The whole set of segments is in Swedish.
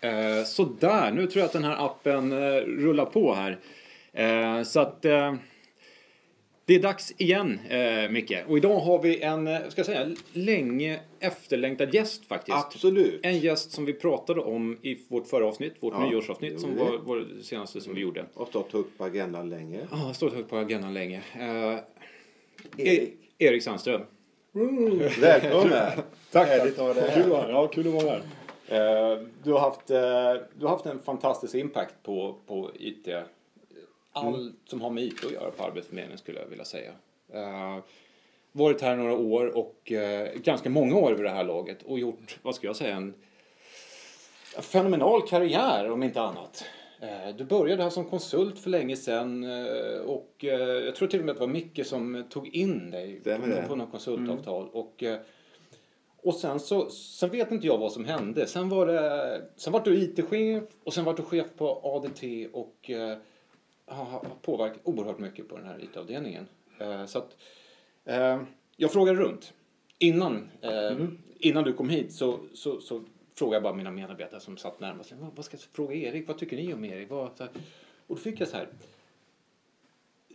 Eh, sådär, nu tror jag att den här appen eh, rullar på här. Eh, så att eh, det är dags igen, eh, Micke. Och idag har vi en, ska jag säga, länge efterlängtad gäst faktiskt. Absolut. En gäst som vi pratade om i vårt förra avsnitt, vårt Ja, nyårsavsnitt som var, var det senaste som vi gjorde. Och stått högt på agendan länge. Ja, har stått högt på agendan länge. Eh, Erik. Erik Sandström. Välkommen! Tack! Härligt att ha dig här. Ja, kul att vara här. Eh, du, har haft, eh, du har haft en fantastisk impact på, på IT. Allt som har med IT att göra på Arbetsförmedlingen skulle jag vilja säga. Eh, varit här några år och ganska många år vid det här laget och gjort, vad ska jag säga, en fenomenal karriär om inte annat. Du började här som konsult för länge sedan och jag tror till och med att det var Micke som tog in dig på, på något konsultavtal. Och, eh, och sen så sen vet inte jag vad som hände. Sen var, det, sen var du IT-chef och sen var du chef på ADT och eh, har påverkat oerhört mycket på den här IT-avdelningen. Eh, så att, eh, jag frågade runt. Innan, eh, innan du kom hit så, så, så frågade jag bara mina medarbetare som satt närmast. Vad, vad ska jag fråga Erik? Vad tycker ni om Erik? Vad. Och då fick jag så här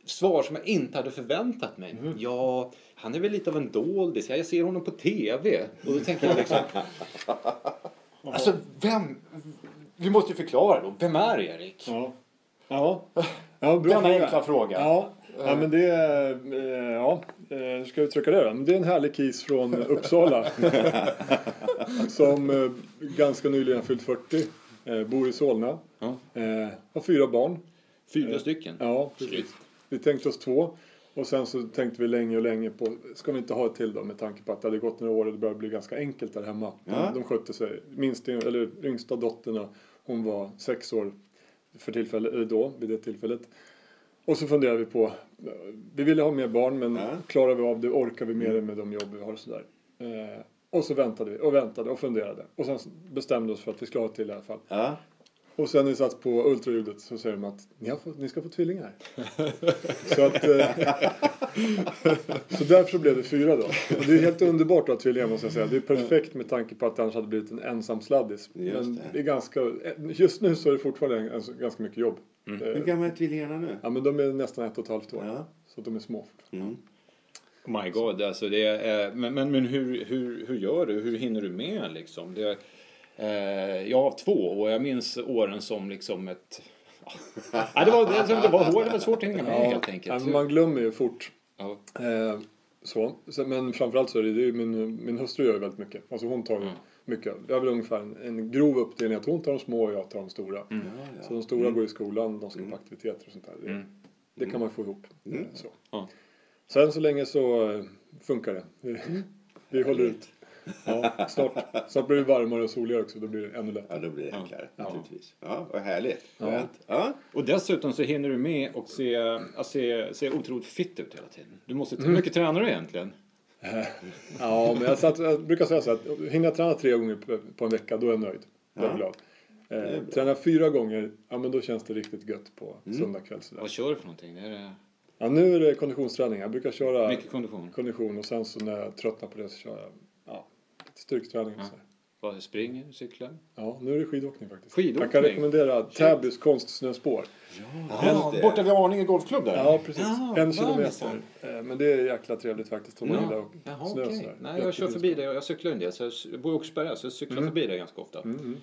svar som jag inte hade förväntat mig. Ja, han är väl lite av en doldis. Ja, Jag ser honom på TV. Och då tänker jag liksom... alltså, vem... Vi måste ju förklara då. Vem är Erik? Ja. Ja. ja bra Denna enkla fråga. Ja. ja, men det är... eh, Ja, eh, hur ska jag uttrycka det då? Det är en härlig kis från Uppsala. som eh, ganska nyligen har fyllt 40. eh, Bor i Solna. Ja. eh, Har fyra barn. Fyra stycken. Ja, precis. Vi tänkte oss två. Och sen så tänkte vi länge och länge på, ska vi inte ha ett till då med tanke på att det hade gått några år och det började bli ganska enkelt där hemma. Ja. De, skötte sig. Minst, eller yngsta dottern, hon var sex år för tillfället, eller då, vid det tillfället. Och så funderade vi på, vi ville ha mer barn men Ja. klarar vi av det, orkar vi med det med de jobb vi har och sådär. Eh, och så väntade vi och väntade och funderade. Och sen bestämde oss för att vi skulle ha ett till i alla fall. Ja. Och sen när vi satt på ultraljudet så säger de att ni, har fått, ni ska få tvillingar. så att... Eh, så därför så blev det fyra då. Och det är helt underbart att ha tvillingar måste jag säga. Det är perfekt med tanke på att det annars hade blivit en ensam sladdis. Just Men det. det är ganska... Just nu så är det fortfarande en, en, ganska mycket jobb. Hur Eh, gamla är tvillingarna nu? ja men de är nästan ett och ett halvt år. Ja. Så de är små. Mm. Oh my god, alltså det är, men, men, men hur, hur, hur gör du? Hur hinner du med liksom? Det, eh, jag har två och jag minns åren som liksom ett... Ja, det, var, det, det, var hårt, det var svårt att hänga med helt Ja, enkelt. men man glömmer ju fort. Ja. Eh, så. så. Men framförallt så är det, det är ju min, min hustru gör ju väldigt mycket. Alltså hon tar ju Mm. mycket. Jag har väl ungefär en, en grov uppdelning att hon tar de små och jag tar de stora. Mm. Ja, ja. Så de stora går i skolan, de ska på aktiviteter och sånt där. Det, Mm. det kan man få ihop. Mm. Eh, Så. Ja. Sen så länge så eh, funkar det. Vi, vi håller ut. Ja, snart, snart blir det varmare och soligare också. Då blir det ännu lättare. Ja, då blir det enklare Ja. naturligtvis. Ja, vad härligt. Ja. Ja. Och dessutom så hinner du med och se, att se, se otroligt fit ut hela tiden. Du måste, Mm. hur mycket tränar du egentligen? Ja, men jag, satt, jag brukar säga så att hinner jag träna tre gånger på, en vecka, då är jag nöjd. Då är jag Ja. glad. Det Eh, tränar fyra gånger, ja men då känns det riktigt gött på Mm. söndag kväll. Sådär. Vad kör du för någonting? Är det Ja, nu är det konditionsträning. Jag brukar köra mycket kondition? kondition och sen så när jag tröttnar på det så kör jag styrketräning. Ja. Vad, springer, cyklar? Ja, nu är det skidåkning faktiskt. Skidåkning? Jag kan rekommendera Täbys konstsnöspår. Ja, det. borta vid Arninge golfklubb där? Ja, precis. Ja, en kilometer. Eh, Men det är jäkla trevligt faktiskt om man Ja. gillar Jaha, snö sådär. Nej, jag kör förbi det. Jag cyklar en del. Så jag bor i Åkersberga så jag cyklar Mm. förbi det ganska ofta. Mm, mm.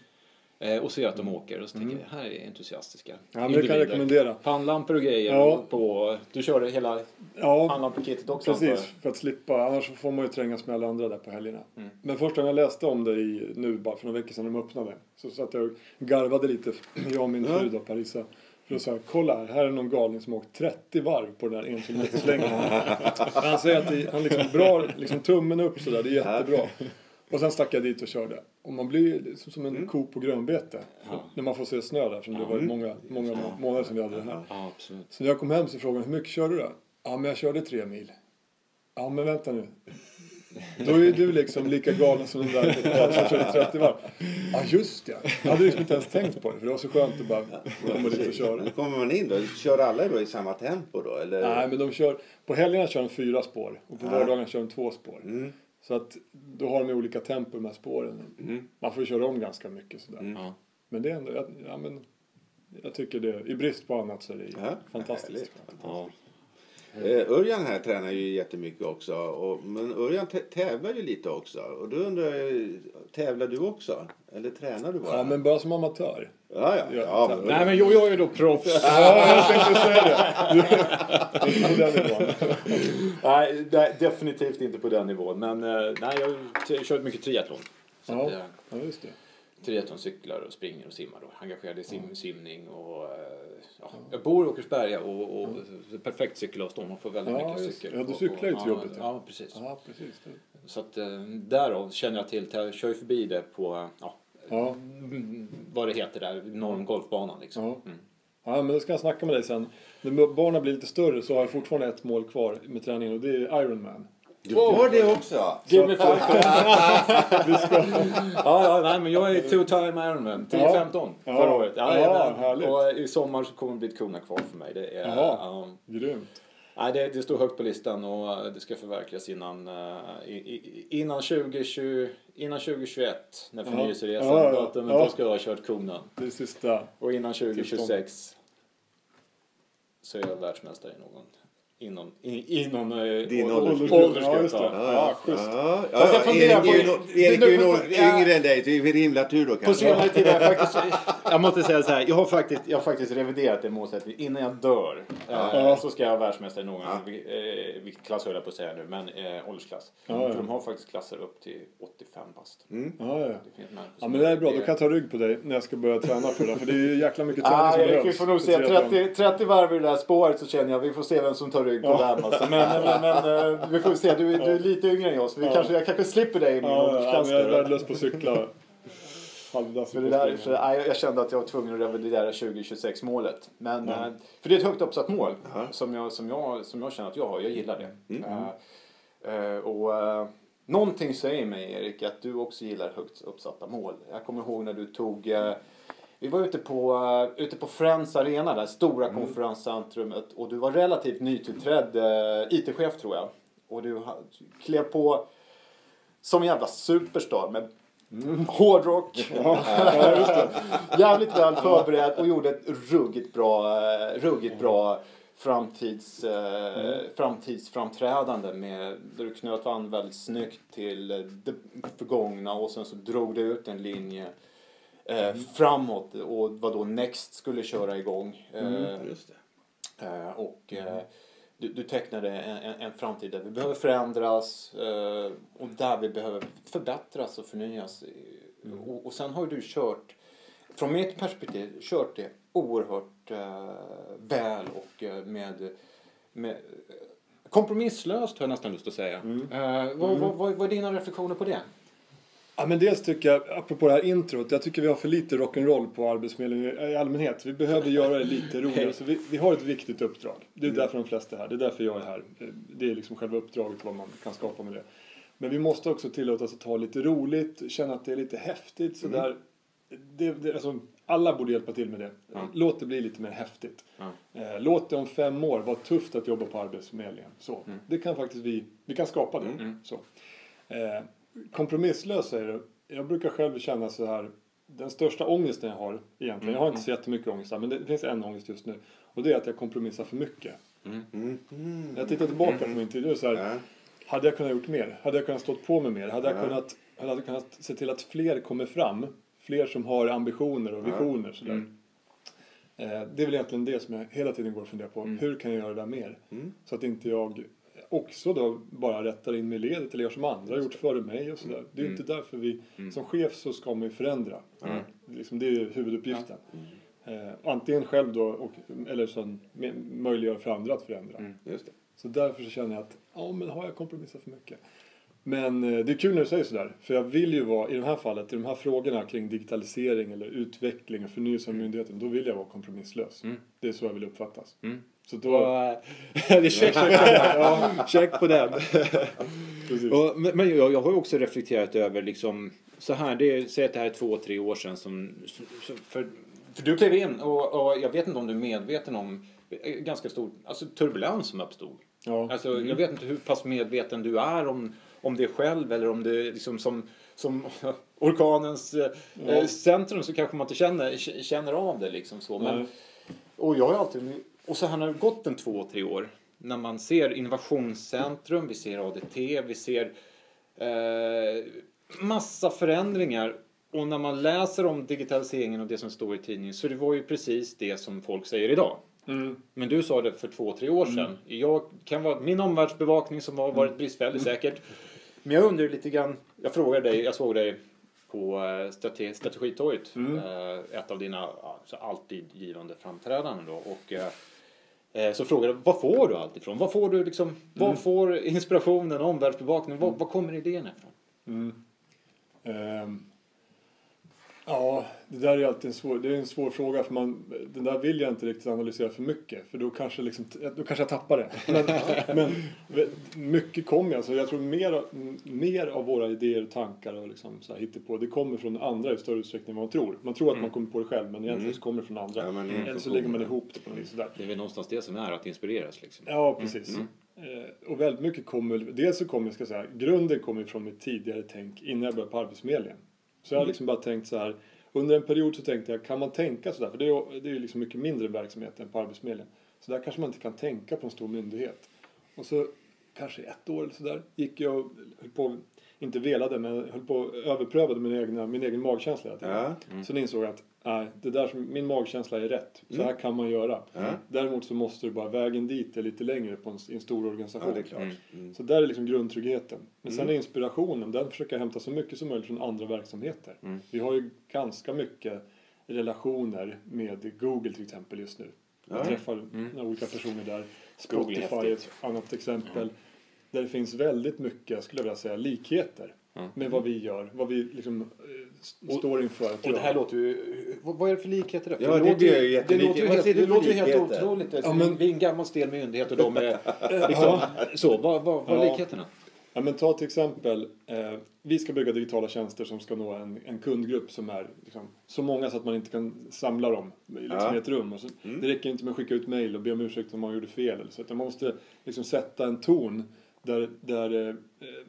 Eh, och ser att de åker och så tänker jag, här är entusiastiska Ja, men det kan jag rekommendera. Pannlampor och grejer Ja. på... Du kör hela Ja, pannlamppaketet också Precis, för att slippa. Annars får man ju trängas med alla andra där på helgerna. Mm. Men första gången jag läste om det i, nu bara för några veckor sedan de öppnade. Så satt jag och garvade lite, jag och min fru då, Parisa. För då sa jag, kolla här, här är någon galning som har åkt 30 varv på den här enkilometerslängden. han säger att det, han liksom drar liksom tummen upp sådär, det är jättebra. Och sen stack jag dit och körde. Och man blir som en ko på grönbete. Ja. När man får se snö där, som det Ja. var många, många Ja. månader sedan vi hade det här. Ja. Så när jag kom hem så frågade hur mycket körde du då? Ja, men jag körde tre mil. Ja, men vänta nu. Då är ju du liksom lika galen som den där som körde 30 varv. Ja, just det. Jag hade liksom inte ens tänkt på det, för det var så skönt att bara komma dit och köra. Då kommer man in då. Kör alla då i samma tempo då? Eller? Nej, men de kör, på helgerna kör de fyra spår och på Ja. vardagarna kör de två spår. Mm. Så att då har de olika tempo de här spåren. Mm. Man får köra om ganska mycket sådär. Mm. Ja. Men det är ändå, jag, ja, men, jag tycker det, i brist på annat så är det Ja, fantastiskt. Ja. Eh, Örjan här tränar ju jättemycket också. Och, men Örjan tä- tävlar ju lite också. Och då undrar jag, tävlar du också? Eller tränar du bara? Ja, men bara som amatör. Ja, ja. ja men, Nej men jag, jag är ju då proffs. Ja, jag tänkte säga det. Inte på den nivån. nej, nej, definitivt inte på den nivån. Men eh, nej, jag har kört mycket triathlon. Så Ja. att, eh, Ja, just det. triathlon, cyklar och springer och simmar. Och engagerad i sim, simning. Och, eh, ja. Jag bor i Åkersberga och, och så perfekt cykelavstånd. Man får väldigt Ja, mycket just cykel. det. Ja, du cyklar ju till jobbet, Ja, precis. Ja, precis. Så att därav känner jag till, jag kör ju förbi det på, ja, Ja. mm, vad det heter där, norr om golfbanan liksom. Ja. Mm. Ja, men då ska jag snacka med dig sen. När barnen blir lite större så har jag fortfarande ett mål kvar med träningen och det är Ironman. Du har det också? Give me five. ja, ja, nej, men jag är two time Ironman, 10-15 Ja. förra året. Ja, härligt. och i sommar så kommer det bli ett krona kvar för mig. Det, är, Jaha. ja, Grymt. Nej, det, det står högt på listan och det ska förverkligas innan, eh, innan, 2020, innan 2021 när förnyelseresan Ja, ja, datumet, Ja. då ska jag ha kört kronan. Det sista. Och innan 2026 så är jag världsmästare i någon Inom, i, inom eh, Din ålder- åldersgrupp. åldersgrupp. Ja, ja. Ja, schysst. Ja, ja, Fast jag ja. funderar Erik är ju på- no- Erik är ju Nu- no- Ja. yngre än dig, så vi himla tur då På kanske. senare tid har jag faktiskt, jag måste säga så här, jag har faktiskt, jag har faktiskt reviderat det målsättningen. Innan jag dör eh, Ja. så ska jag vara världsmästare i någon Ja. eh, viktklass höll jag på att säga nu, men eh, åldersklass. Ja, ja. För de har faktiskt klasser upp till 85 bast. Mm. Ja, ja. Ja men det är bra, då kan jag ta rygg på dig när jag ska börja träna för det. För det är ju jäkla mycket träning Ah, som behövs. vi får nog se. triathlon. 30, 30 varv i det där spåret så känner jag vi får se vem som tar rygg på Ja. Alltså. Men, men, men eh, vi får se. Du, är- du är lite yngre än jag så vi Ja. kanske, jag kanske slipper dig i min Ja, ja, jag är värdelös på att cykla. Halvdassig För det där, för, nej, jag kände att jag var tvungen att revidera 2026 målet. Men, eh, för det är ett högt uppsatt mål Ja. som, jag, som, jag, som jag känner att jag har. Jag gillar det. Mm. Eh, och, eh, någonting säger mig Erik att du också gillar högt uppsatta mål. Jag kommer ihåg när du tog eh, vi var ute på, eh, ute på Friends Arena, där stora konferenscentrumet. Och du var relativt nytillträdd eh, IT-chef tror jag. Och du klev på som en jävla superstar med hårdrock. Jävligt väl förberedd och gjorde ett ruggigt bra, eh, ruggigt bra framtids, eh, framtidsframträdande med, där du knöt an väldigt snyggt till det förgångna och sen så drog du ut en linje eh, framåt och vad då Next skulle köra igång. Eh, Just det. Eh, och eh, du, du tecknade en, en, framtid där vi behöver förändras eh, och där vi behöver förbättras och förnyas. Och, och sen har du kört, från mitt perspektiv, kört det oerhört eh, väl och eh, med, med kompromisslöst har jag nästan lust att säga. Eh, vad, vad, vad, vad är dina reflektioner på det? Ja, men dels tycker jag, apropå det här introt, jag tycker vi har för lite rock'n'roll på Arbetsförmedlingen i allmänhet. Vi behöver göra det lite roligare. Så vi, vi har ett viktigt uppdrag. Det är därför de flesta är här. Det är därför jag är här. Det är liksom själva uppdraget, vad man kan skapa med det. Men vi måste också tillåta oss att ha lite roligt, känna att det är lite häftigt sådär. Det, det, alltså, alla borde hjälpa till med det. Ja. Låt det bli lite mer häftigt. Eh, låt det om fem år vara tufft att jobba på Arbetsförmedlingen. Så. Mm. Det kan faktiskt vi, vi kan skapa det. Mm. Så. Eh, kompromisslös är det. Jag brukar själv känna så här. Den största ångesten jag har egentligen. Jag har inte så jättemycket ångest men det finns en ångest just nu. Och det är att jag kompromissar för mycket. Mm. Mm. Jag tittar tillbaka på min tid. Är så här, hade jag kunnat gjort mer? Hade jag kunnat stått på med mer? Hade jag Ja. kunnat, hade jag kunnat se till att fler kommer fram? Fler som har ambitioner och visioner. Sådär. Mm. Eh, det är väl egentligen det som jag hela tiden går och funderar på. Mm. Hur kan jag göra det där mer? Mm. Så att inte jag också då bara rättar in mig i ledet eller gör som andra har gjort före mig och sådär. Det är ju Mm. inte därför vi, Mm. som chef så ska man ju förändra. Mm. Liksom, det är ju huvuduppgiften. Eh, antingen själv då, och, eller så möjliggör för andra att förändra. Mm. Så därför så känner jag att, ja men har jag kompromissat för mycket? Men eh, det är kul när du säger sådär. För jag vill ju vara, i det här fallet, i de här frågorna kring digitalisering eller utveckling och förnyelse av myndigheten, då vill jag vara kompromisslös. Mm. Det är så jag vill uppfattas. Mm. Så då, det är check, ja, check på den. Och, men jag, jag har ju också reflekterat över liksom så här, det är, säg att det här är två, tre år sedan som, för, för du klev in och, och jag vet inte om du är medveten om eh, ganska stor alltså, turbulens som uppstod. Ja. Alltså, Jag vet inte hur pass medveten du är om, om det själv eller om det liksom som, som orkanens eh, eh, centrum så kanske man inte känner, känner av det liksom så. Men, Nej. och jag har alltid, och så det har gått en två, tre år. När man ser innovationscentrum, vi ser ADT, vi ser eh, massa förändringar. Och när man läser om digitaliseringen och det som står i tidningen så det var ju precis det som folk säger idag. Mm. Men du sa det för två, tre år sedan. Jag kan vara, min omvärldsbevakning som har varit bristfällig säkert. Men jag undrar lite grann, jag frågade dig, jag såg dig på eh, strate- Strategitorget. eh, Ett av dina ja, så alltid givande framträdanden då. Och, eh, så frågade jag, var får du allt ifrån? Var får du liksom, var får inspirationen, omvärldsbevakningen, var, var kommer idéerna ifrån? Mm. Ehm. Ja, det där är alltid en svår, det är en svår fråga för man, den där vill jag inte riktigt analysera för mycket för då kanske, liksom, då kanske jag tappar det. Men, men mycket kommer alltså, jag tror mer, av- mer av våra idéer och tankar och liksom så här på det kommer från andra i större utsträckning än vad man tror. Man tror att man kommer på det själv men egentligen så kommer det från andra. Ja, men Eller så lägger man ihop det på något vis sådär. Det är väl någonstans det som är att inspireras liksom. Ja, precis. Eh, och väldigt mycket kommer, dels så kommer, ska jag säga, grunden kommer från mitt tidigare tänk innan jag började på Arbetsförmedlingen. Så jag har liksom bara tänkt så här, under en period så tänkte jag, kan man tänka sådär? För det är det är ju liksom mycket mindre verksamhet än på Arbetsförmedlingen. Så där kanske man inte kan tänka på en stor myndighet. Och så kanske ett år eller sådär gick jag och höll på, inte velade, men höll på och överprövade min, egna, min egen magkänsla hela tiden. Ja. Sen insåg jag att nej, det där som, min magkänsla är rätt. Så här kan man göra. Ja. Däremot så måste du bara, vägen dit är lite längre på en, i en stor organisation. ja, det är klart. Mm. Så där är liksom grundtryggheten. Men sen är inspirationen, den försöker jag hämta så mycket som möjligt från andra verksamheter. Vi har ju ganska mycket relationer med Google till exempel just nu. Jag Ja. träffar några olika personer där. Spotify är ett annat exempel. Där det finns väldigt mycket, skulle jag vilja säga, likheter med vad vi gör. Vad vi liksom eh, s- står inför Och det här låter ju... Vad, vad är det för likheter? För Ja, det låter, ju- ju Det låter ju helt, ser du det låter ju helt otroligt. Ja, men- Vi är en gammal stel myndighet och de är... Liksom, så, vad, vad, vad är Ja. likheterna? Ja, men ta till exempel, eh, vi ska bygga digitala tjänster som ska nå en, en kundgrupp som är liksom, så många så att man inte kan samla dem liksom, Ja. i ett rum. Och så, Det räcker inte med att skicka ut mail och be om ursäkt om man gjorde fel. Eller så, utan man måste liksom, sätta en ton där, där eh,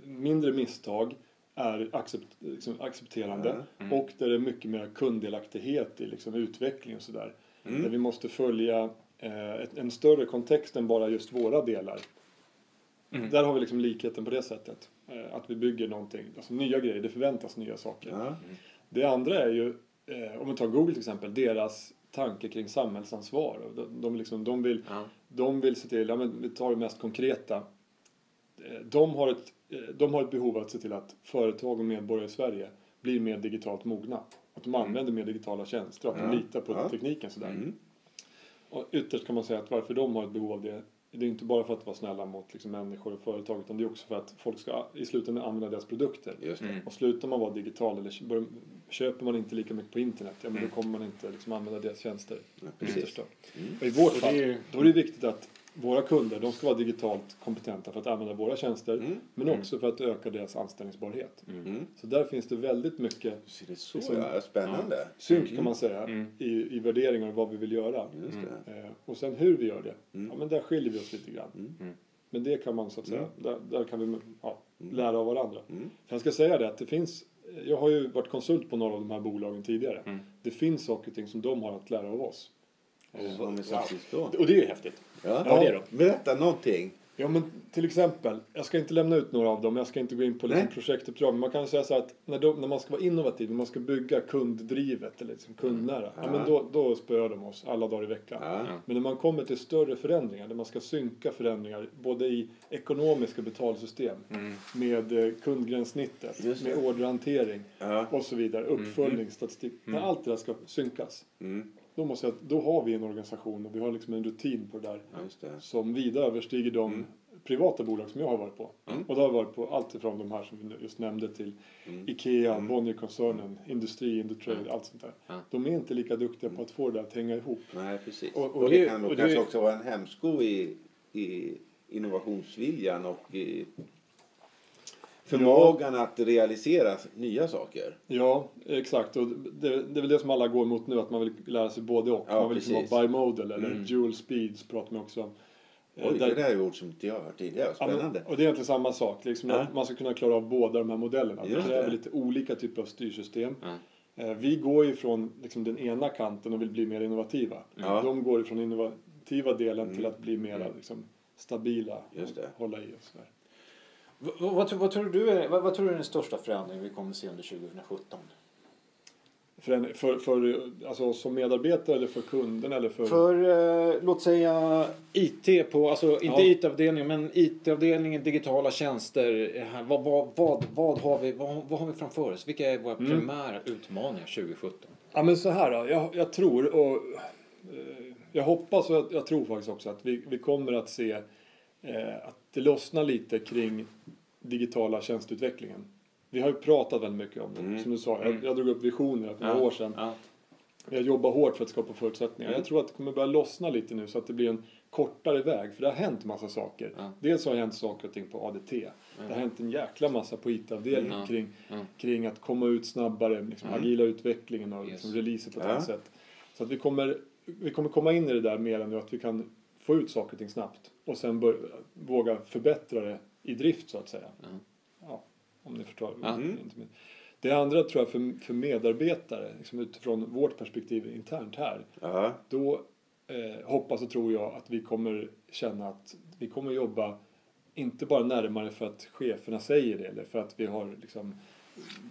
mindre misstag är accept, liksom, accepterande och där det är mycket mer kunddelaktighet i liksom, utveckling och sådär. Där vi måste följa eh, ett, en större kontext än bara just våra delar. Där har vi liksom likheten på det sättet. Eh, Att vi bygger någonting, alltså nya grejer, det förväntas nya saker. Ja. Det andra är ju, eh, om vi tar Google till exempel, deras tanke kring samhällsansvar. De, de, liksom, de, vill, de vill se till, ja, men vi tar det mest konkreta. Eh, De har, ett, de har ett behov av att se till att företag och medborgare i Sverige blir mer digitalt mogna. Att de använder mer digitala tjänster och att de Ja. litar på Ja. tekniken sådär. Mm. Och ytterst kan man säga att varför de har ett behov av det det är inte bara för att vara snälla mot liksom, människor och företag utan det är också för att folk ska i slutändan använda deras produkter. Det. Och slutar man vara digital eller köper man inte lika mycket på internet, ja men då kommer man inte liksom använda deras tjänster. precis. ytterst då. Och I vårt fall, då är det viktigt att våra kunder, de ska vara digitalt kompetenta för att använda våra tjänster, Mm. men också för att öka deras anställningsbarhet. Mm. Så där finns det väldigt mycket Så det så, Liksom- ja. Spännande. synk kan man säga i, i värderingar och vad vi vill göra. Just det. Eh, och sen hur vi gör det, ja men där skiljer vi oss lite grann. Mm. Men det kan man så att säga, där, där kan vi ja, lära av varandra. Mm. För jag ska säga det att det finns, jag har ju varit konsult på några av de här bolagen tidigare. Mm. Det finns saker och ting som de har att lära av oss. Som vi sa sist då. Och det är ju häftigt. Ja. Ja, det är det. Berätta någonting. Ja men till exempel, jag ska inte lämna ut några av dem, jag ska inte gå in på liksom Nej. projektuppdrag. Men man kan säga så här att när, de, när man ska vara innovativ, när man ska bygga kunddrivet eller liksom kundnära. Ja. Ja. men då, då spöar de oss alla dagar i veckan. Ja. Men när man kommer till större förändringar, där man ska synka förändringar både i ekonomiska betalsystem med eh, kundgränssnittet, med orderhantering Ja. och så vidare, uppföljning, statistik. När allt det där ska synkas, Mm. Då måste jag, då har vi en organisation och vi har liksom en rutin på det där Ja, det. som vida överstiger de Mm. privata bolag som jag har varit på. Och då har jag varit på allt ifrån de här som vi just nämnde till Mm. IKEA, Bonnierkoncernen, Industri, Indutrade, allt sånt där. Ja. De är inte lika duktiga på att få det där att hänga ihop. Nej, precis. Och- Och, och det, kan nog kanske också vara en hämsko i, i innovationsviljan och i förmågan att realisera nya saker. Ja, exakt. Och det, det är väl det som alla går mot nu, att man vill lära sig både och. Ja, man vill liksom precis. ha bimodal eller Mm. dual speeds pratar man också om. Oj, där- det där är ord som inte jag har hört tidigare. Ja, Spännande. och det är egentligen samma sak. Liksom Ja. man ska kunna klara av båda de här modellerna. Det kräver lite olika typer av styrsystem. Eh, Vi går ju från liksom, den ena kanten och vill bli mer innovativa. De går från innovativa delen till att bli mer Mm. liksom, stabila Just det. och hålla i och sådär. Vad, vad, tror- vad, tror du är, vad, vad tror du är den största förändringen vi kommer se under 2017? För, för, för alltså, som medarbetare eller för kunden eller för... För, eh, låt säga IT på, alltså inte Ja. IT-avdelningen, men IT-avdelningen, digitala tjänster. eh, Vad, vad, vad, vad, har vi, vad, vad har vi framför oss? Vilka är våra Mm. primära utmaningar 2017? Ja men så här då. Jag, jag tror och eh, jag hoppas och jag, jag tror faktiskt också att vi, vi kommer att se eh, att det lossnar lite kring digitala tjänsteutvecklingen. Vi har ju pratat väldigt mycket om det. Mm. Som du sa, jag, Mm. jag drog upp visioner för några år sedan. Ja. Vi har jobbat hårt för att skapa förutsättningar. Mm. Jag tror att det kommer börja lossna lite nu så att det blir en kortare väg. För det har hänt massa saker. Ja. Dels har det hänt saker och ting på ADT. Det har hänt en jäkla massa på IT-avdelningen Mm. kring, Mm. kring att komma ut snabbare, liksom Mm. agila utvecklingen och Yes. liksom releaser på ett Ja. annat sätt. Så att vi kommer, vi kommer komma in i det där mer än nu att vi kan få ut saker och ting snabbt. Och sen bör, våga förbättra det i drift så att säga. Mm. Ja, om ni förstår. Min- Det andra tror jag för, för medarbetare, liksom utifrån vårt perspektiv internt här, Ja. då eh, hoppas och tror jag att vi kommer känna att vi kommer jobba inte bara närmare för att cheferna säger det eller för att vi har liksom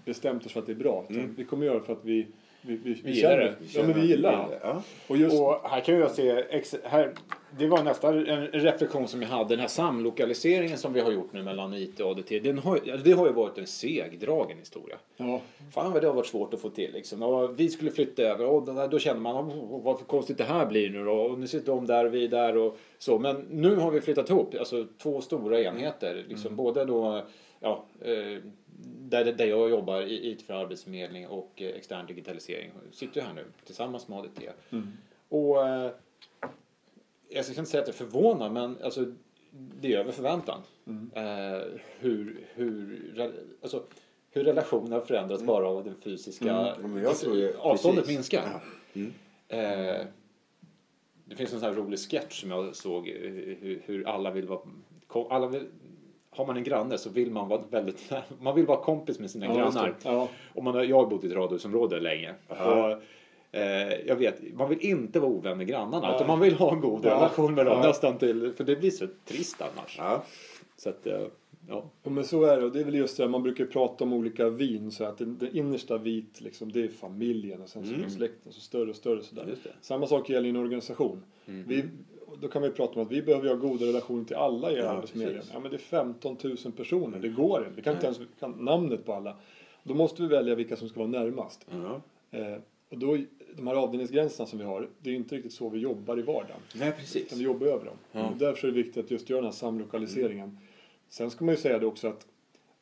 bestämt oss för att det är bra. Utan Mm. vi kommer göra det för att vi, vi, vi, vi, gillar det. Ja, men vi gillar det. Ja. Och just, Och här kan jag se, här, det var nästan en reflektion som jag hade, den här samlokaliseringen som vi har gjort nu mellan IT och ADT, den har, ju- det har ju varit en segdragen historia. ja, Fan vad det har varit svårt att få till liksom. Och vi skulle flytta över och då- då känner man oh, vad för konstigt det här blir nu då. Och nu sitter de där och vi där och så. Men nu har vi flyttat ihop alltså två stora enheter. Liksom både då ja, eh, där, där jag jobbar i IT för arbetsförmedling och eh, extern digitalisering. Sitter ju här nu tillsammans med ADT. Och eh, jag ska inte säga att jag är förvånad men alltså det är över förväntan. Eh, hur, hur, alltså, hur relationer har förändrats bara av att den fysiska Ja, jag tror ju- avståndet precis. minskar. Ja. Mm. Eh, det finns en sån här rolig sketch som jag såg eh, hur, hur alla vill vara alla vill, har man en granne så vill man vara väldigt man vill vara kompis med sina ja, grannar. Ja, Och man har, jag har bott i ett radhusområde länge. Och, eh, jag vet, man vill inte vara ovän med grannarna. Utan man vill ha en god relation med dem nästan till. För det blir så trist annars. Så att, eh, ja. Men så är det. Och det är väl just det, man brukar prata om olika vin. Så att det, det innersta vit, liksom, det är familjen och sen så Mm. är släkten så större och större. Sådär. Samma sak gäller i en organisation. Vi, då kan vi prata om att vi behöver ha goda relationer till alla i Arbetsförmedlingen. Ja, men det är 15 000 personer, det går inte. Vi kan inte ens kan namnet på alla. Då måste vi välja vilka som ska vara närmast. Ja. Eh, och då, de här avdelningsgränserna som vi har, det är inte riktigt så vi jobbar i vardagen. Nej, precis. Utan vi jobbar över dem. Ja. Och därför är det viktigt att just göra den här samlokaliseringen. Sen ska man ju säga det också att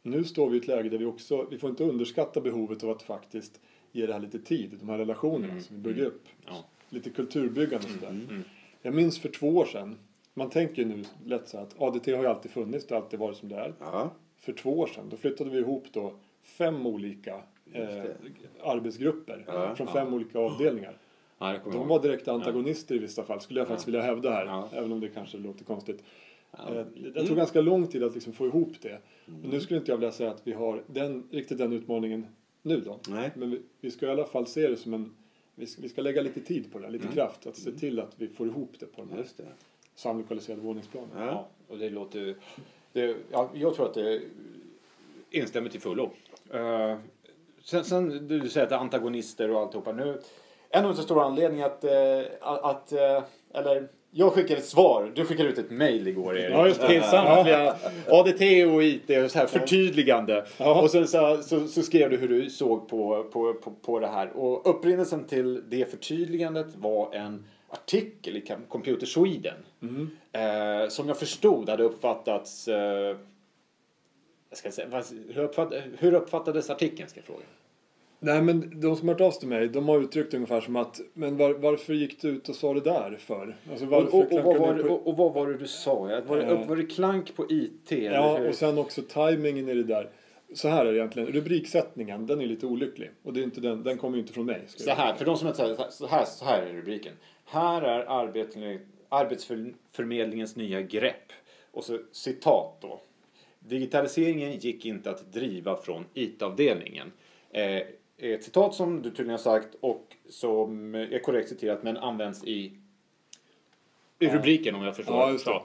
nu står vi i ett läge där vi också, vi får inte underskatta behovet av att faktiskt ge det här lite tid, de här relationerna Mm. som vi bygger upp. Ja. Lite kulturbyggande och sådär. Mm. Jag minns för två år sedan, man tänker ju nu lätt så att ADT har ju alltid funnits, det har alltid varit som det är. Ja. För två år sedan, då flyttade vi ihop då fem olika eh, arbetsgrupper Ja. från fem olika avdelningar. Ja, De var direkta antagonister i vissa fall, skulle jag faktiskt vilja hävda här. Även om det kanske låter konstigt. Eh, Det tog ganska lång tid att liksom få ihop det. Och nu skulle inte jag vilja säga att vi har den, riktigt den utmaningen nu då. Nej. Men vi, vi ska i alla fall se det som en... Vi ska, vi ska lägga lite tid på det, lite Mm. kraft. Att se till att vi får ihop det på den här Just det. samlokaliserade våningsplanen. Ja. Ja, och det låter... Det, ja, jag tror att det instämmer till fullo. Uh, sen, sen du säger att det är antagonister och alltihopa. Nu, en av de stora anledningarna att... eh, att eh, eller, jag skickade ett svar. Du skickade ut ett mejl igår Erik. Ja, just det. Till samtliga ADT och IT och så här förtydligande. Ja. Och sen så, så, så skrev du hur du såg på, på, på, på det här. Och upprinnelsen till det förtydligandet var en artikel i Computer Sweden. Mm. Eh, som jag förstod hade uppfattats... Eh, jag ska säga, hur, uppfatt, hur uppfattades artikeln ska jag fråga. Nej men de som har hört av sig till mig, de har uttryckt ungefär som att Men var, varför gick du ut och sa det där för? Alltså Och, och, och, vad var, det- på- och, och vad var det du sa? Var det, Eh. var det klank på IT? Ja, och sen också tajmingen i det där. Så här är det egentligen, rubriksättningen, den är lite olycklig. Och det är inte den, den kommer ju inte från mig. Så här, för de som inte så här, så här är rubriken. Här är arbetsförmedling- Arbetsförmedlingens nya grepp. Och så citat då. Digitaliseringen gick inte att driva från IT-avdelningen. Eh, ett citat som du tydligen har sagt och som är korrekt citerat men används i, i rubriken om jag förstår. Ja, just det.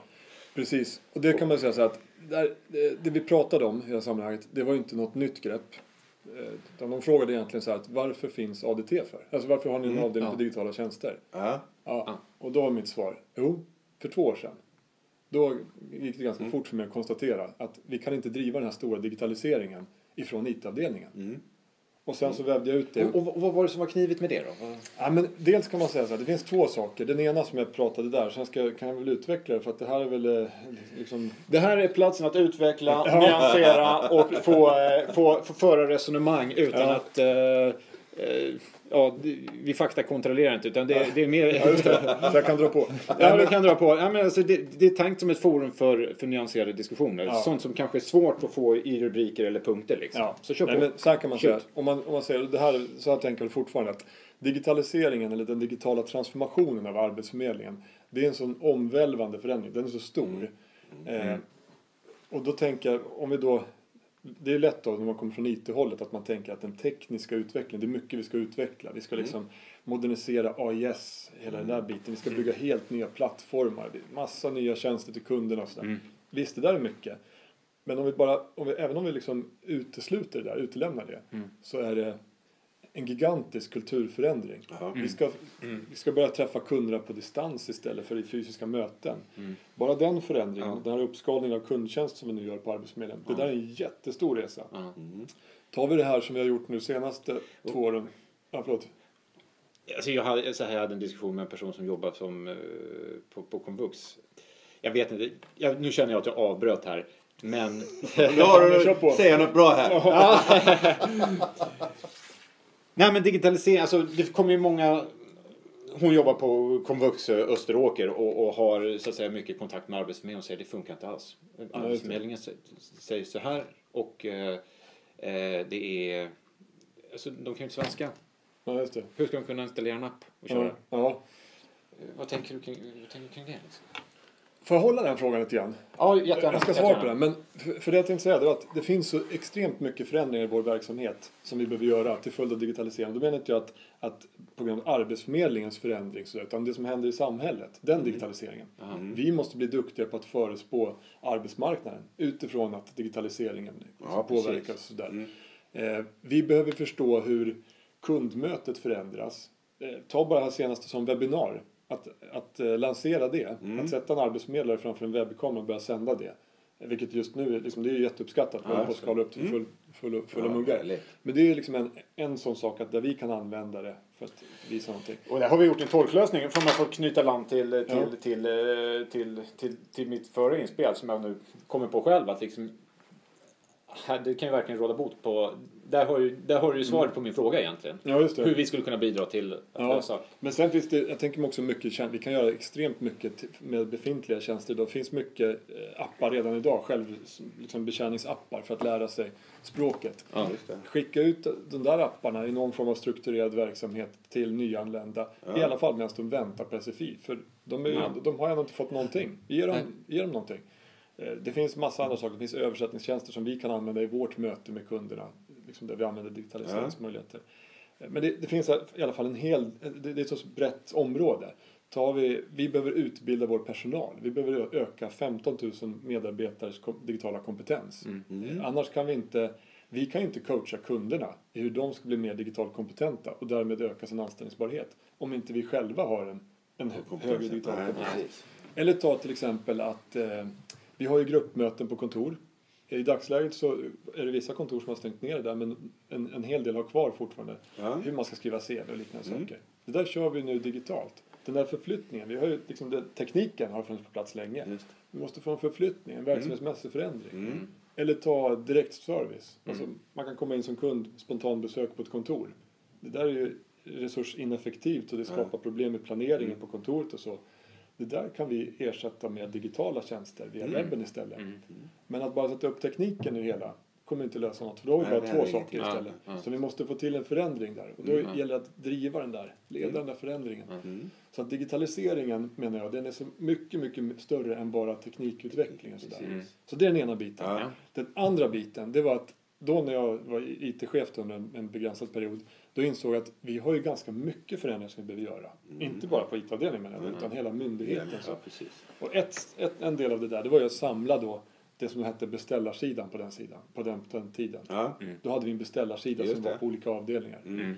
Precis. Och det kan man säga så att där, det, vi pratade om i det här sammanhanget, det var ju inte något nytt grepp. Eh, Utan de frågade egentligen så här att varför finns ADT för? Alltså varför har ni en avdelning ja. för digitala tjänster? Ja. Ja. Och då var mitt svar, jo, för två år sedan. Då gick det ganska Mm. fort för mig att konstatera att vi kan inte driva den här stora digitaliseringen ifrån IT-avdelningen. Mm. Och sen så vävde jag ut det. Och, och, vad var det som var knivigt med det då? Ja, men dels kan man säga så här, det finns två saker. Den ena som jag pratade där, sen ska, jag- kan jag väl utveckla det för att det här är väl eh, liksom... Det här är platsen att utveckla, Ja. nyansera och få, eh, få, få föra resonemang utan Ja. att eh, eh, ja, vi faktakontrollerar inte utan det, det är mer... Ja, just det. Så jag kan dra på. Ja, du kan dra på. Ja, men alltså, det, det är tänkt som ett forum för, för nyanserade diskussioner. Ja. Sånt som kanske är svårt att få i rubriker eller punkter. Liksom. Ja. Så kör Nej, på. men så här kan man Shoot. säga. Om man, om man säger det här, så här tänker jag fortfarande att digitaliseringen eller den digitala transformationen av Arbetsförmedlingen, det är en sån omvälvande förändring. Den är så stor. Eh, och då tänker jag, om vi då det är lätt då när man kommer från IT-hållet att man tänker att den tekniska utvecklingen, det är mycket vi ska utveckla. Vi ska liksom modernisera AIS, hela den där biten. Vi ska bygga helt nya plattformar, massa nya tjänster till kunderna och sådär. Mm. Visst, det där är mycket. Men om vi bara, om vi, även om vi liksom utesluter det där, utelämnar det, Mm. så är det en gigantisk kulturförändring. Ja. Vi, ska, Mm. vi ska börja träffa kunderna på distans istället för i fysiska möten. Mm. Bara den förändringen, Ja. den här uppskalningen av kundtjänst som vi nu gör på Arbetsförmedlingen, det Ja. där är en jättestor resa. Ja. Mm. Tar vi det här som vi har gjort nu senaste två åren, ja förlåt, Alltså jag, hade, så här, jag hade en diskussion med en person som jobbar som, eh, på, på komvux. Jag vet inte, jag, nu känner jag att jag avbröt här. Men Nu har du, säger något bra här. Nej men digitalisering, alltså det kommer ju många hon jobbar på komvux eh, Österåker och, och har så att säga mycket kontakt med Arbetsförmedlingen och säger det funkar inte alls. Arbetsförmedlingen sä- säger så här och eh, eh, det är alltså de kan ju inte svenska. ja just det. Hur ska de kunna installera en app och köra? Ja, ja. Eh, Vad tänker du kring, vad tänker du kring det? Liksom? Får jag hålla den frågan lite grann? Ja, jättegärna. Jag ska svara på den. Men för, för det jag tänkte säga det var att det finns så extremt mycket förändringar i vår verksamhet som vi behöver göra till följd av digitalisering. Då menar inte jag att, att på grund av Arbetsförmedlingens förändring så utan det som händer i samhället, den digitaliseringen. Ja. Vi måste bli duktigare på att förespå arbetsmarknaden utifrån att digitaliseringen Ja, påverkas. sådär. Mm. Eh, vi behöver förstå hur kundmötet förändras. Eh, ta bara det här senaste som webbinar. Att, att eh, lansera det, Mm. att sätta en arbetsförmedlare framför en webbkamera och börja sända det. Eh, Vilket just nu är, liksom, det är jätteuppskattat. Vi Ja, på skala upp till Mm. full, full, fulla Ja, muggar. härligt. Men det är liksom en, en sån sak att där vi kan använda det för att visa någonting. Och där har vi gjort en tolklösning för man får knyta land till, till, Ja. till, till, till, till, till mitt förra inspel som jag nu kommer på själv. Att liksom, det kan ju verkligen råda bot på... Där har, ju, där har du ju svaret på min fråga egentligen. Ja. Hur vi skulle kunna bidra till att Ja. lösa. Men sen finns det, jag tänker mig också mycket, vi kan göra extremt mycket med befintliga tjänster idag. Det finns mycket eh, appar redan idag, själv, liksom betjäningsappar för att lära sig språket. Ja. Skicka ut de där apparna i någon form av strukturerad verksamhet till nyanlända. I alla fall medan de väntar på SFI. För de, ju de har ändå inte fått någonting. Ge dem, ge dem någonting. Eh, Det finns massa andra saker. Det finns översättningstjänster som vi kan använda i vårt möte med kunderna. Liksom där vi använder digitaliseringsmöjligheter. Men det, det finns i alla fall en hel... Det, det är ett så brett område. Tar vi, vi behöver utbilda vår personal. Vi behöver öka 15 000 medarbetares kom, digitala kompetens. Mm. Eh, Annars kan vi inte... Vi kan inte coacha kunderna i hur de ska bli mer digitalt kompetenta och därmed öka sin anställningsbarhet. Om inte vi själva har en, en hö- högre digital kompetens. Eller ta till exempel att eh, vi har ju gruppmöten på kontor. I dagsläget så är det vissa kontor som har stängt ner det där men en, en hel del har kvar fortfarande Ja. hur man ska skriva CV och liknande Mm. saker. Det där kör vi nu digitalt. Den där förflyttningen, vi har ju liksom det, tekniken har funnits på plats länge. Just Vi måste få en förflyttning, en verksamhetsmässig förändring. Mm. Eller ta direktservice. Alltså, man kan komma in som kund, spontanbesök på ett kontor. Det där är ju resursineffektivt och det skapar problem med planeringen på kontoret och så. Det där kan vi ersätta med digitala tjänster via Mm. webben istället. Mm. Men att bara sätta upp tekniken i det hela kommer inte lösa något. För då har vi bara två saker ingenting. istället. Ja, ja. Så vi måste få till en förändring där. Och då Mm. gäller det att driva den där, leda den där förändringen. Mm. Så att digitaliseringen menar jag, den är så mycket, mycket större än bara teknikutvecklingen. Sådär. Så det är den ena biten. Ja. Ja. Den andra biten, det var att då när jag var IT-chef under en, en begränsad period, då insåg jag att vi har ju ganska mycket förändringar som vi behöver göra. Inte bara på IT-avdelningen menar jag, utan hela myndigheten. Så. Ja, precis. Och ett, ett, en del av det där, det var ju att samla då det som hette beställarsidan på den sidan, på den, på den tiden. Ja. Då hade vi en beställarsida Just som det. var på olika avdelningar. Mm.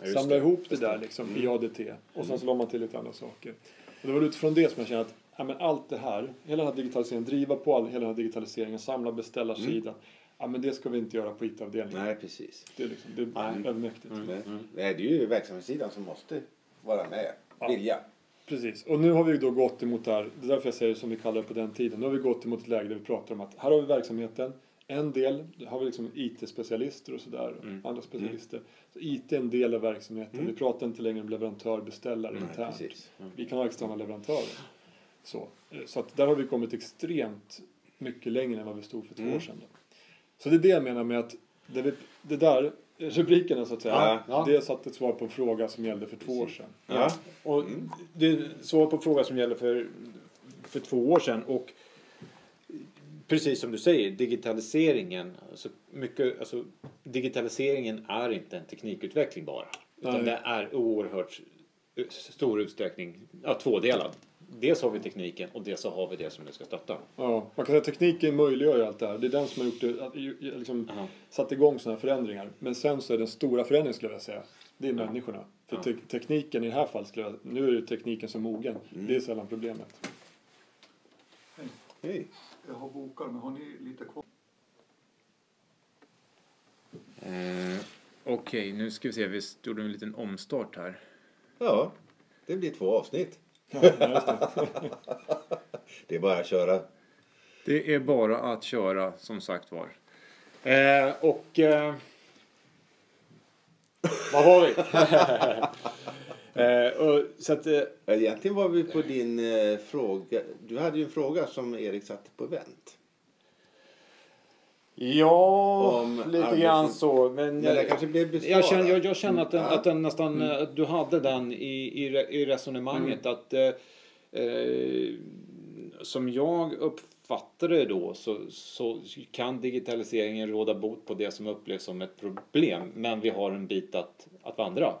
Ja, just Samla det. ihop det där liksom i ADT och sen så la man till lite andra saker. Och det var utifrån det som jag kände att ja, men allt det här, hela den här digitaliseringen, driva på all, hela den här digitaliseringen, samla beställarsidan. Ja men det ska vi inte göra på IT-avdelningen. Nej, precis. Det är liksom, det är Nej. övermäktigt. Nej, Nej, det är ju verksamhetssidan som måste vara med. Ja. Vilja. Precis, och nu har vi då gått emot det här, det är därför jag säger som vi kallade det på den tiden, nu har vi gått emot ett läge där vi pratar om att här har vi verksamheten, en del, har vi liksom IT-specialister och sådär, och andra specialister. Så IT är en del av verksamheten, vi pratar inte längre om leverantör, beställare internt. Precis. Vi kan ha externa leverantörer. Så, eh, så att där har vi kommit extremt mycket längre än vad vi stod för två år sedan. Då. Så det är det jag menar med att det, vi, det där, rubrikerna så att säga, Ja, ja. det är satt ett svar på en fråga som gällde för två år sedan. Ja. Och det är svar på fråga som gäller för, för två år sedan. Och precis som du säger, digitaliseringen. Alltså mycket, alltså, digitaliseringen är inte en teknikutveckling bara. Utan Nej. det är oerhört stor utsträckning ja, tvådelad. Dels har vi tekniken och dels så har vi det som det ska stötta. Ja, man kan säga att tekniken möjliggör ju allt det här. Det är den som har gjort det, ju- ju- liksom, Ja. satt igång sådana här förändringar. Men sen så är den stora förändringen skulle jag säga, det är människorna. För te tekniken i det här fallet, skulle jag, nu är det tekniken som mogen. Det är sällan problemet. Hej. Jag har bokar, men har ni lite kvar? Eh, Okej, nu ska vi se. Vi gjorde en liten omstart här. Ja, det blir två avsnitt. Ja, det. Det är bara att köra. Det är bara att köra som sagt var. Eh, och... Eh, vad var vi? eh, och, så att, eh, Egentligen var vi på din eh, fråga. Du hade ju en fråga som Erik satte på vänt. Ja, Om lite grann så. Men, Men det kanske blev jag, känner, jag, jag känner att den, att den nästan... eh, att Du hade den i, i, i resonemanget. Att... Eh, eh, som jag uppfattade det då så, så kan digitaliseringen råda bot på det som upplevs som ett problem. Men vi har en bit att, att vandra.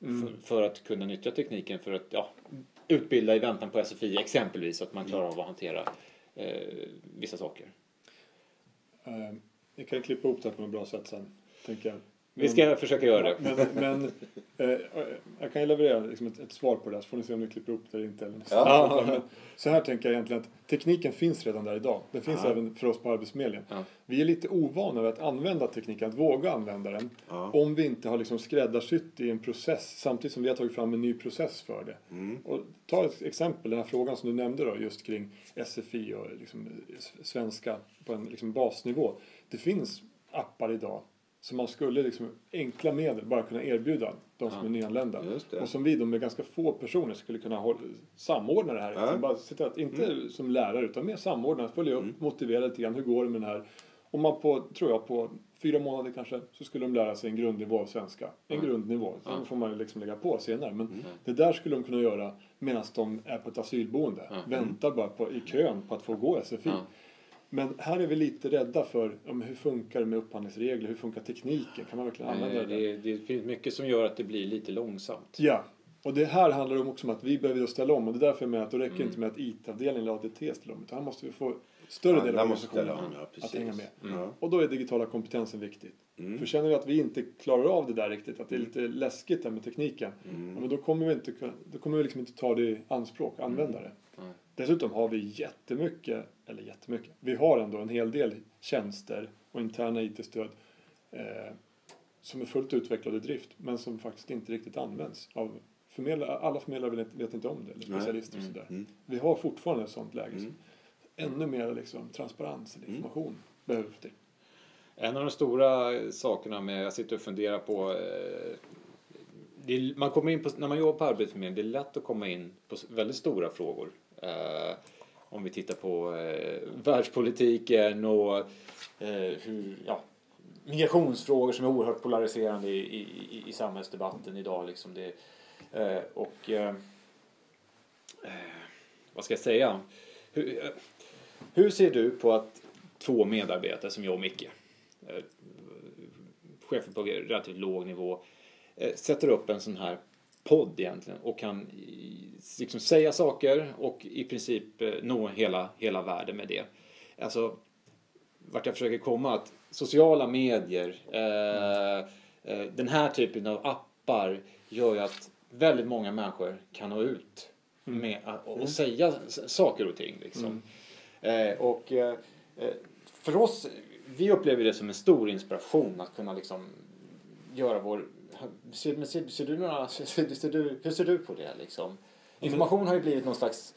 För, för att kunna nyttja tekniken för att ja, utbilda i väntan på SFI exempelvis. Så att man klarar av att hantera eh, vissa saker. Eh, Ni kan klippa ihop det här på ett bra sätt sen, tänker jag. Vi ska försöka göra det. Men, men eh, jag kan ju leverera liksom ett, ett svar på det här så får ni se om ni klipper upp det eller inte. Eller Ja. Men så här tänker jag egentligen att tekniken finns redan där idag. Den finns Ja. även för oss på Arbetsförmedlingen. Ja. Vi är lite ovana vid att använda tekniken, att våga använda den. Om vi inte har liksom skräddarsytt i en process samtidigt som vi har tagit fram en ny process för det. Mm. Och ta ett exempel, den här frågan som du nämnde då, just kring SFI och liksom svenska på en liksom basnivå. Det finns appar idag som man skulle liksom enkla medel bara kunna erbjuda de som Ja. är nyanlända. Och som vi då med ganska få personer skulle kunna hålla, samordna det här. Ja. Bara till att, inte som lärare utan mer samordna, följa upp, motivera lite grann. Hur går det med den här? Om man på, tror jag, på fyra månader kanske så skulle de lära sig en grundnivå av svenska. En grundnivå. Sen Ja. får man ju liksom lägga på senare. Men det där skulle de kunna göra medan de är på ett asylboende. Väntar bara på, i kön på att få gå SFI. Ja. Men här är vi lite rädda för ja, men hur funkar det med upphandlingsregler? Hur funkar tekniken? Kan man verkligen använda det? Det, det finns mycket som gör att det blir lite långsamt. Ja, och det här handlar om också om att vi behöver ställa om och det är därför jag menar att då räcker Mm. inte med att IT-avdelningen eller ADT ställer om utan här måste vi få större del Alla av organisationen om, ja, att hänga med. Ja. Och då är digitala kompetensen viktigt. Mm. För känner vi att vi inte klarar av det där riktigt, att det är lite läskigt där med tekniken, Mm. ja, men då kommer vi inte då kommer vi liksom inte ta det i anspråk, använda det. Dessutom har vi jättemycket, eller jättemycket, vi har ändå en hel del tjänster och interna IT-stöd eh, som är fullt utvecklade i drift men som faktiskt inte riktigt används av förmedlare. Alla förmedlare vet, vet inte om det, eller specialister och sådär. Mm. Vi har fortfarande ett sånt läge. Mm. Ännu mer liksom, transparens eller information behöver vi. En av de stora sakerna med, jag sitter och funderar på, eh, det är, man kommer in på, när man jobbar på Arbetsförmedlingen, det är lätt att komma in på väldigt stora frågor. Eh, om vi tittar på eh, världspolitiken och eh, hur, ja, migrationsfrågor som är oerhört polariserande i, i, i, i samhällsdebatten idag. Liksom det, eh, och eh, eh, vad ska jag säga? Hur, eh, hur ser du på att två medarbetare som jag och Micke, eh, chefer på relativt låg nivå, eh, sätter upp en sån här podd egentligen och kan liksom säga saker och i princip eh, nå hela, hela världen med det. Alltså, vart jag försöker komma att sociala medier, eh, eh, den här typen av appar gör ju att väldigt många människor kan nå ut med att, och säga s- saker och ting. Liksom. Eh, och eh, eh, för oss, vi upplever det som en stor inspiration att kunna liksom göra vår... Ser, men ser, ser du några, ser, ser du, hur ser du på det liksom? Information har ju blivit någon slags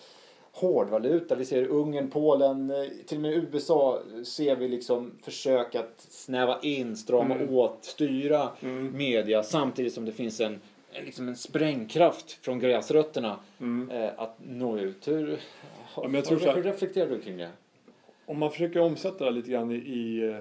hårdvaluta. Vi ser Ungern, Polen, eh, till och med USA ser vi liksom försök att snäva in, strama åt, styra media samtidigt som det finns en, liksom en sprängkraft från gräsrötterna eh, att nå ut. Hur, men jag tror så här- hur reflekterar du kring det? Om man försöker omsätta det lite grann i, i eh,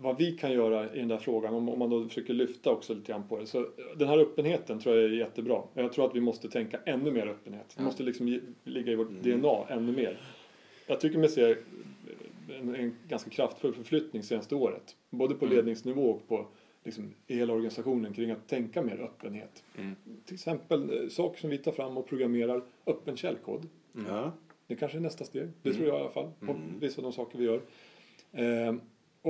vad vi kan göra i den där frågan, om, om man då försöker lyfta också lite grann på det. Så den här öppenheten tror jag är jättebra. Jag tror att vi måste tänka ännu mer öppenhet. Det måste liksom ligga i vårt DNA ännu mer. Jag tycker mig se en, en ganska kraftfull förflyttning senaste året. Både på ledningsnivå och på liksom, i hela organisationen kring att tänka mer öppenhet. Till exempel eh, saker som vi tar fram och programmerar öppen källkod. Ja. Det kanske är nästa steg. Det tror jag i alla fall. På vissa av de saker vi gör. Eh,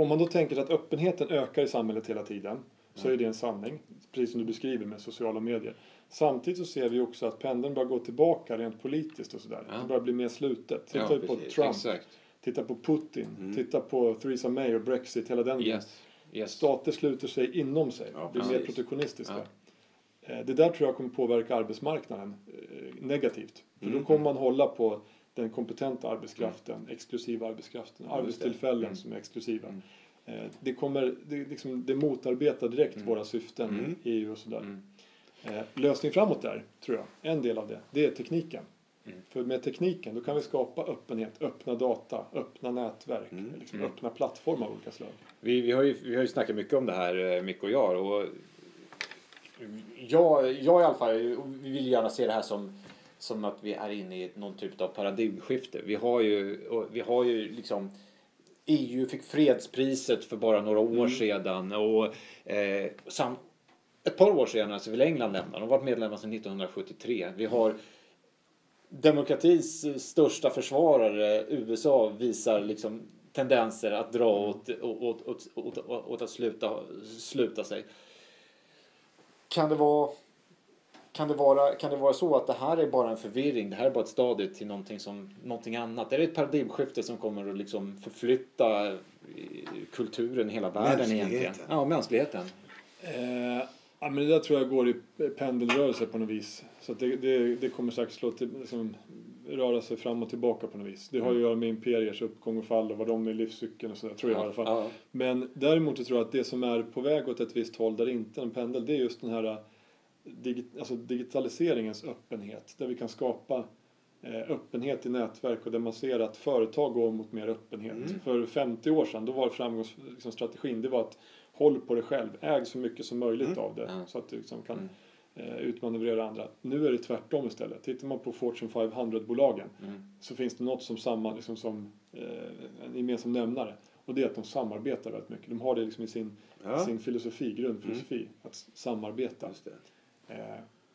om man då tänker sig att öppenheten ökar i samhället hela tiden så är det en sanning. Precis som du beskriver med sociala medier. Samtidigt så ser vi också att pendeln börjar gå tillbaka rent politiskt och sådär. Ja. Det börjar bli mer slutet. Titta Ja, på. Trump, Exakt. titta på Putin, titta på Theresa May och Brexit, hela den Yes. Yes. Stater sluter sig inom sig, Ja, blir mer protektionistiska. Ja. Eh, Det där tror jag kommer påverka arbetsmarknaden eh, negativt. För Mm. då kommer man hålla på den kompetenta arbetskraften, exklusiva arbetskraften, Ja, arbetstillfällen Mm. som är exklusiva. Eh, Det, kommer, det, liksom, det motarbetar direkt våra syften Mm. i EU och sådär. Mm. Eh, lösning framåt där, tror jag, en del av det, det är tekniken. Mm. För med tekniken då kan vi skapa öppenhet, öppna data, öppna nätverk, Mm. liksom Mm. öppna plattformar av olika slag. Vi, vi, har ju, vi har ju snackat mycket om det här, eh, Micke och jag. Och jag, jag i alla fall vi vill gärna se det här som, som att vi är inne i någon typ av paradigmskifte. Vi har ju, vi har ju liksom EU fick fredspriset för bara några år sedan. Och, eh, sam, ett par år senare så vill England lämna. De har varit medlemmar sedan 1973. Vi har demokratins största försvarare, USA, visar liksom tendenser att dra åt, åt, åt, åt, åt att sluta, sluta sig. Kan det, vara, kan, det vara, kan det vara så att det här är bara en förvirring? Det här är bara ett stadie till någonting, som, någonting annat? Är det ett paradigmskifte som kommer att liksom förflytta eh, kulturen i hela världen egentligen? Ja, mänskligheten. Eh, ja, men det där tror jag går i pendelrörelse på något vis. Så att det, det, det kommer säkert slå till, liksom, röra sig fram och tillbaka på något vis. Det har ju att göra med imperiers uppgång och fall och vad de är i livscykeln och sådär, tror jag i alla fall. Ja, Men däremot så tror jag att det som är på väg åt ett visst håll där det inte är en pendel, det är just den här eh, digi alltså digitaliseringens öppenhet. Där vi kan skapa eh, öppenhet i nätverk och där man ser att företag går mot mer öppenhet. För 50 år sedan, då var framgångsstrategin, liksom, det var att håll på dig själv, äg så mycket som möjligt av det Ja. så att du liksom kan eh, utmanövrera andra. Nu är det tvärtom istället. Tittar man på Fortune 500-bolagen Mm. så finns det något som, samma, liksom som eh, en gemensam nämnare. Och det är att de samarbetar väldigt mycket. De har det liksom i sin, Ja. sin filosofi, grundfilosofi, att samarbeta. Eh,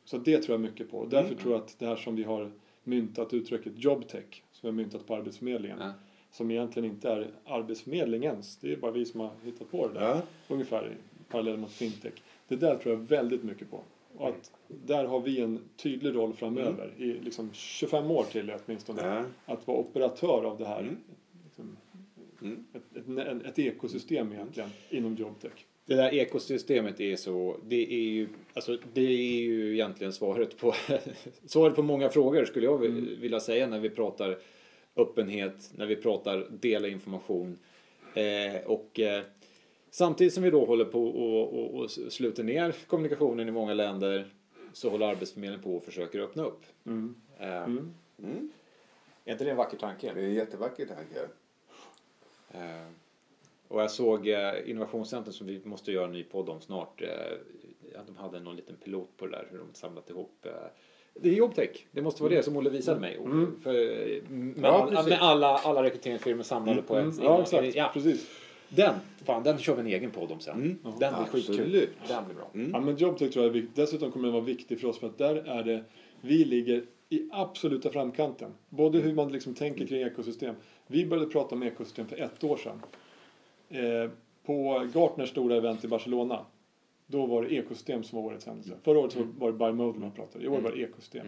så det tror jag mycket på. Därför tror jag att det här som vi har myntat uttrycket jobtech, som vi har myntat på Arbetsförmedlingen, Ja. som egentligen inte är Arbetsförmedlingens, det är bara vi som har hittat på det där, Ja. ungefär i parallell mot fintech. Det där tror jag väldigt mycket på. Och att där har vi en tydlig roll framöver, i liksom 25 år till åtminstone, Ja. att vara operatör av det här. Mm. Liksom, Mm. ett, ett, ett ekosystem egentligen inom jobtech. Det där ekosystemet är så, det är ju, alltså det är ju egentligen svaret på, svaret på många frågor skulle jag vi- vilja säga när vi pratar öppenhet, när vi pratar dela information. Eh, och eh, samtidigt som vi då håller på och, och, och sluter ner kommunikationen i många länder så håller Arbetsförmedlingen på och försöker öppna upp. Mm. Eh, Mm. Är inte det en vacker tanke? Det är en jättevacker tanke. Och jag såg eh, Innovationscentrum som vi måste göra en ny podd om snart. Eh, de hade någon liten pilot på det där hur de samlat ihop eh, det är Jobtech. Det måste vara det som Olle visade mig. För, eh, med, Ja, all, med alla, alla rekryteringsfirmor samlade på en. Mm. Ja, exakt. Ja, Precis. den, fan, den kör vi en egen podd om sen. Mm. Den blir skitkul. Absolut. Den blir bra. Ja, men Jobtech tror jag är. Dessutom kommer den vara viktig för oss för att där är det, vi ligger i absoluta framkanten. Både hur man liksom tänker kring ekosystem. Vi började prata om ekosystem för ett år sedan. Eh, på Gartners stora event i Barcelona. Då var det ekosystem som var årets händelse. Förra året så var det bimodal man pratade. I år var det ekosystem.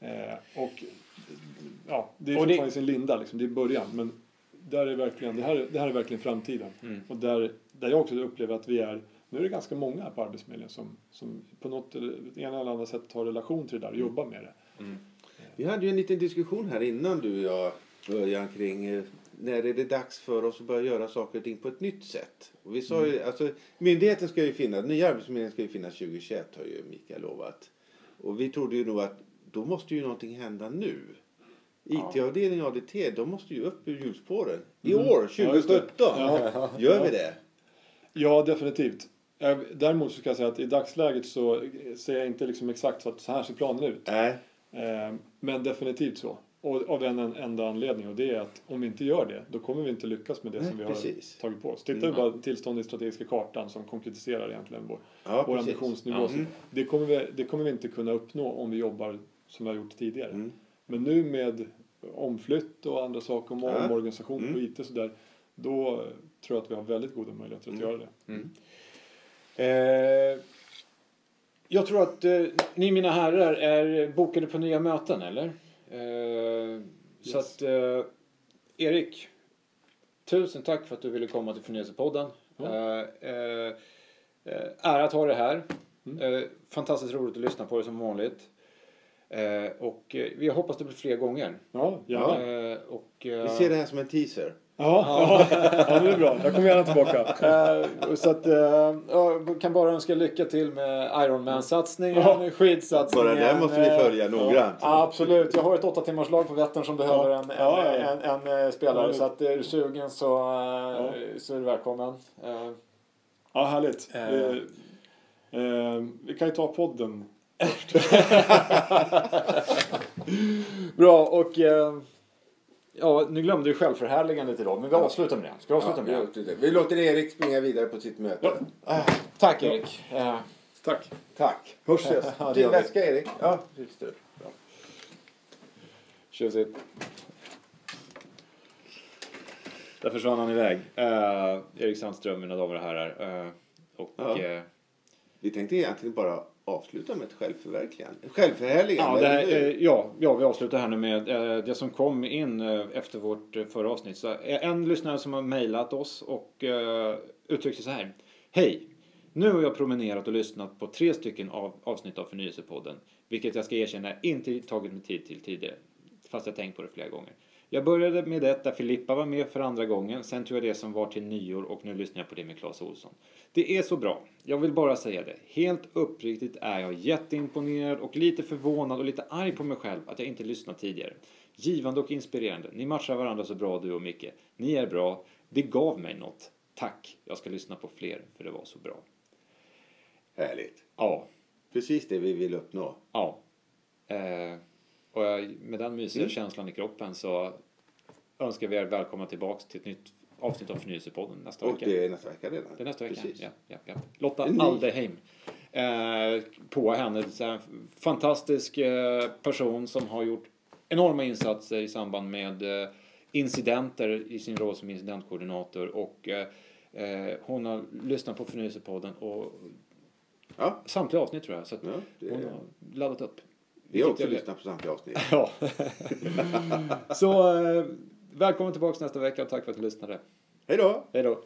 Eh, och ja, det är Och det- fortfarande i sin linda liksom. Det är början. Men där är verkligen, det, här, är- det här är verkligen framtiden. Mm. Och där, där jag också upplever att vi är, nu är det ganska många på Arbetsförmedlingen som, som på något ena eller andra sätt tar relation till det där och jobbar med det. Vi hade ju en liten diskussion här innan du och jag började kring eh, när är det dags för oss att börja göra saker och ting på ett nytt sätt. Och vi sa ju, alltså, myndigheten ska ju finnas, nya arbetsförmedlingen ska ju finnas 2021 har ju Mikael lovat. Och vi trodde ju nog att då måste ju någonting hända nu. IT-avdelning ADT, de måste ju upp ur hjulspåren. I år, Ja, just det. 2017. Gör vi det? Ja, definitivt. Eh, Däremot så ska jag säga att i dagsläget så ser jag inte liksom exakt så att så här ser planen ut. Eh, Men definitivt så. Och av en enda anledning och det är att om vi inte gör det då kommer vi inte lyckas med det Nej, som vi precis. har tagit på oss. Tittar vi bara på tillstånd i strategiska kartan som konkretiserar egentligen vår, Ja, vår ambitionsnivå. Så Det, kommer vi, det kommer vi inte kunna uppnå om vi jobbar som vi har gjort tidigare. Mm. Men nu med omflytt och andra saker, om Ja. omorganisation på Mm. IT och sådär, då tror jag att vi har väldigt goda möjligheter att Mm. göra det. Eh, jag tror att eh, ni mina herrar är bokade på nya möten, eller? Eh, Så Yes. att eh, Erik, tusen tack för att du ville komma till Förnyelsepodden. Eh, ära att ha det här. Mm. Fantastiskt roligt att lyssna på det som vanligt. Eh, och eh, vi hoppas det blir fler gånger. Ja, gärna. Eh, och, eh, Vi ser det här som en teaser. Ja, ja. ja, det är bra. Jag kommer gärna tillbaka. Eh, så att, eh, jag kan bara önska lycka till med Ironman-satsningen, Ja. skidsatsningen. Bara det måste vi eh, följa noggrant. Ja, absolut. Jag har ett åtta timmars lag på Vättern som behöver Ja. en, en, Ja, ja, ja. en, en, eh, spelare. Ja. Så att är du sugen så, eh, så är du välkommen. Eh, Ja, härligt. Eh. Eh, eh, vi kan ju ta podden. Bra, och eh, ja, nu glömde du självförhärligandet idag, men vi avslutar med det. Ska vi avsluta med det? Ja, vi- låter Erik springa vidare på sitt möte. Ah, tack Erik. Eh, Tack. Tack. Hörs ses. Ja, det Din väska Erik. Ja, just det. Bra. Tjusigt. Där försvann han iväg. Uh, Erik Sandström, mina damer och herrar. Eh, och, Ja. eh, Vi tänkte egentligen bara avsluta med ett självförverkligande. Självförhärligande, ja, här, eh, ja, ja, vi avslutar här nu med eh, det som kom in eh, efter vårt förra avsnitt. Så, en lyssnare som har mejlat oss och uttryckt sig så här. Hej! Nu har jag promenerat och lyssnat på tre stycken av, avsnitt av Förnyelsepodden. Vilket jag ska erkänna inte tagit mig tid till tidigare. Fast jag tänkt på det flera gånger. Jag började med det där Filippa var med för andra gången. Sen tog jag det som var till nyår och nu lyssnar jag på det med Claes Olsson. Det är så bra. Jag vill bara säga det. Helt uppriktigt är jag jätteimponerad och lite förvånad och lite arg på mig själv att jag inte lyssnat tidigare. Givande och inspirerande. Ni matchar varandra så bra du och Micke. Ni är bra. Det gav mig något. Tack. Jag ska lyssna på fler för det var så bra. Härligt. Ja. Precis det vi vill uppnå. Ja. Eh, och jag, med den mysiga Mm. känslan i kroppen så önskar vi er välkomna tillbaks till ett nytt avsnitt av Förnyelsepodden nästa Och vecka. det är nästa vecka redan. Det är nästa vecka. Precis. Ja, ja, ja. Lotta En. Aldeheim. Eh, på henne. Här, fantastisk eh, person som har gjort enorma insatser i samband med eh, incidenter i sin roll som incidentkoordinator. Och eh, eh, hon har lyssnat på Förnyelsepodden och Ja, samtliga avsnitt tror jag. Så ja det hon har laddat upp. Vi har också lyssnat på samtliga avsnitt. Ja. Så eh, välkommen tillbaka nästa vecka och tack för att du lyssnade. Hej då! Hej då.